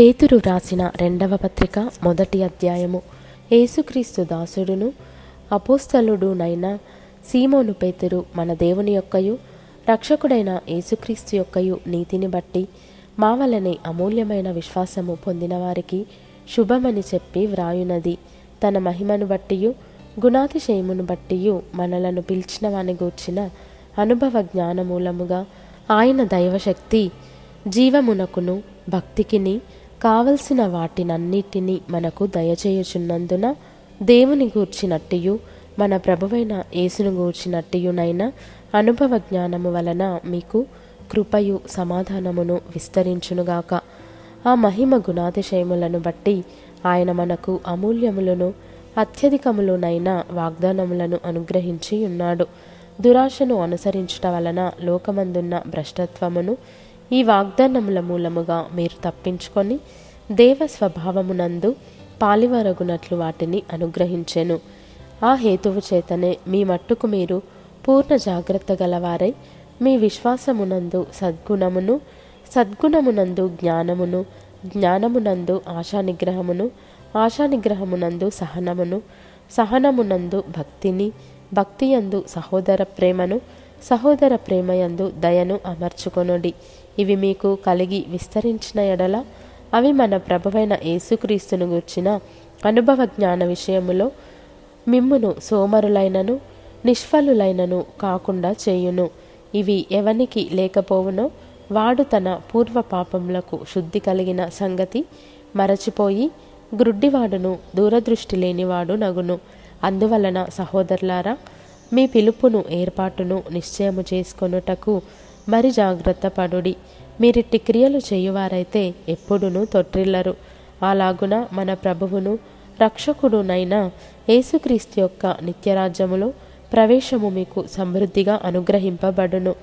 పేతురు వ్రాసిన రెండవ పత్రిక మొదటి అధ్యాయము. యేసుక్రీస్తు దాసుడును అపోస్తలుడునైన సీమోను పేతురు మన దేవుని యొక్కయు రక్షకుడైన యేసుక్రీస్తు యొక్కయు నీతిని బట్టి మా వలనే అమూల్యమైన విశ్వాసము పొందిన వారికి శుభమని చెప్పి వ్రాయునది. తన మహిమను బట్టియు గుణాతిశయమును బట్టియు మనలను పిలిచిన వాని గూర్చిన అనుభవ జ్ఞానమూలముగా ఆయన దైవశక్తి జీవమునకును భక్తికిని కావలసిన వాటినన్నిటినీ మనకు దయచేయుచున్నందున దేవుని గూర్చినట్టియు మన ప్రభువైన యేసును గూర్చినట్టియునైనా అనుభవ జ్ఞానము వలన మీకు కృపయు సమాధానమును విస్తరించునుగాక. ఆ మహిమ గుణాతిశయములను బట్టి ఆయన మనకు అమూల్యములను అత్యధికములునైన వాగ్దానములను అనుగ్రహించి ఉన్నాడు దురాశను అనుసరించుట వలన లోకమందున్న భ్రష్టత్వమును ఈ వాగ్దానముల మూలముగా మీరు తప్పించుకొని దేవ స్వభావమునందు పాలివరగునట్లు వాటిని అనుగ్రహించెను. ఆ హేతువు చేతనే మీ మట్టుకు మీరు పూర్ణ జాగ్రత్త గలవారై మీ విశ్వాసమునందు సద్గుణమును సద్గుణమునందు జ్ఞానమును జ్ఞానమునందు ఆశానిగ్రహమును ఆశానిగ్రహమునందు సహనమును సహనమునందు భక్తిని భక్తియందు సహోదర ప్రేమను సహోదర ప్రేమయందు దయను అమర్చుకొనుడి. ఇవి మీకు కలిగి విస్తరించిన ఎడల అవి మన ప్రభువైన యేసుక్రీస్తును గూర్చిన అనుభవ జ్ఞాన విషయములో మిమ్మును సోమరులైనను నిష్ఫలులైనను కాకుండా చేయును. ఇవి ఎవనికి లేకపోవునో వాడు తన పూర్వ పాపములకు శుద్ధి కలిగిన సంగతి మరచిపోయి గ్రుడ్డివాడును దూరదృష్టి లేనివాడు నగును. అందువలన సహోదరులారా మీ పిలుపును ఏర్పాటును నిశ్చయము చేసుకొనుటకు మరి జాగ్రత్త పడుడి. మీరిట్టి క్రియలు చేయువారైతే ఎప్పుడునూ తొట్టిల్లరు. అలాగున మన ప్రభువును రక్షకుడునైన యేసుక్రీస్తు యొక్క నిత్యరాజ్యములో ప్రవేశము మీకు సమృద్ధిగా అనుగ్రహింపబడును.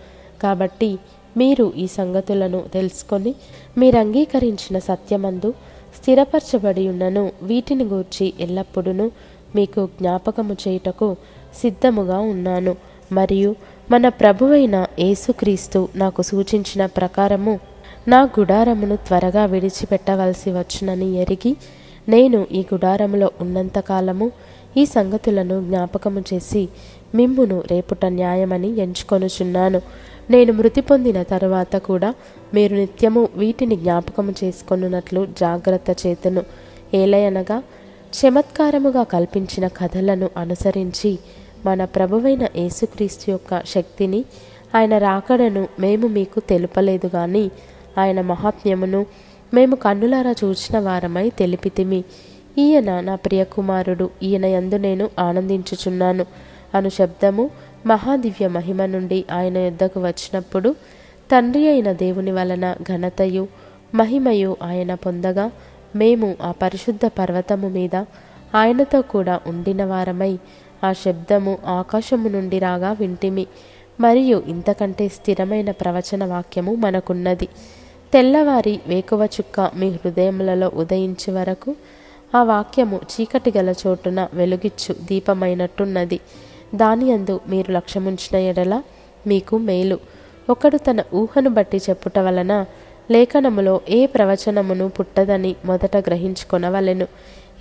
కాబట్టి మీరు ఈ సంగతులను తెలుసుకొని మీరు అంగీకరించిన సత్యమందు స్థిరపరచబడి ఉన్నను వీటిని గూర్చి ఎల్లప్పుడూ మీకు జ్ఞాపకము చేయుటకు సిద్ధముగా ఉన్నాను. మరియు మన ప్రభువైన యేసుక్రీస్తు నాకు సూచించిన ప్రకారము నా గుడారమును త్వరగా విడిచిపెట్టవలసి వచ్చునని ఎరిగి నేను ఈ గుడారములో ఉన్నంతకాలము ఈ సంగతులను జ్ఞాపకము చేసి మిమ్మును రేపుట న్యాయమని ఎంచుకొనుచున్నాను. నేను మృతి పొందిన తరువాత కూడా మీరు నిత్యము వీటిని జ్ఞాపకము చేసుకొనున్నట్లు జాగ్రత్త చేతును. ఏలయనగా చమత్కారముగా కల్పించిన కథలను అనుసరించి మన ప్రభువైన యేసుక్రీస్తు యొక్క శక్తిని ఆయన రాకడను మేము మీకు తెలుపలేదు కానీ ఆయన మహాత్మ్యమును మేము కన్నులారా చూచిన వారమై తెలిపితిమి. ఈయన నా ప్రియకుమారుడు ఈయన యందు నేను ఆనందించుచున్నాను. అను శబ్దము మహాదివ్య మహిమ నుండి ఆయన యుద్ధకు వచ్చినప్పుడు తండ్రి అయిన దేవుని వలన ఘనతయు మహిమయు ఆయన పొందగా మేము ఆ పరిశుద్ధ పర్వతము మీద ఆయనతో కూడా ఉండిన వారమై ఆ శబ్దము ఆకాశము నుండి రాగా వింటిమి. మరియు ఇంతకంటే స్థిరమైన ప్రవచన వాక్యము మనకున్నది. తెల్లవారి వేకువ చుక్క మీ హృదయములలో ఉదయించే వరకు ఆ వాక్యము చీకటి గల చోటున వెలుగిచ్చు దీపమైనట్టున్నది. దాని అందు మీరు లక్ష్యముంచిన ఎడల మీకు మేలు. ఒకడు తన ఊహను బట్టి చెప్పుట వలన లేఖనములో ఏ ప్రవచనమును పుట్టదని మొదట గ్రహించుకొనవలెను.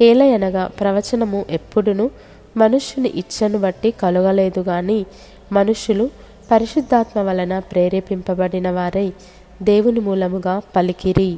ఏలయనగా ప్రవచనము ఎప్పుడును మనుష్యుని ఇచ్చను బట్టి కలగలేదు గాని మనుష్యులు పరిశుద్ధాత్మ వలన ప్రేరేపింపబడిన వారై దేవుని మూలముగా పలికిరి.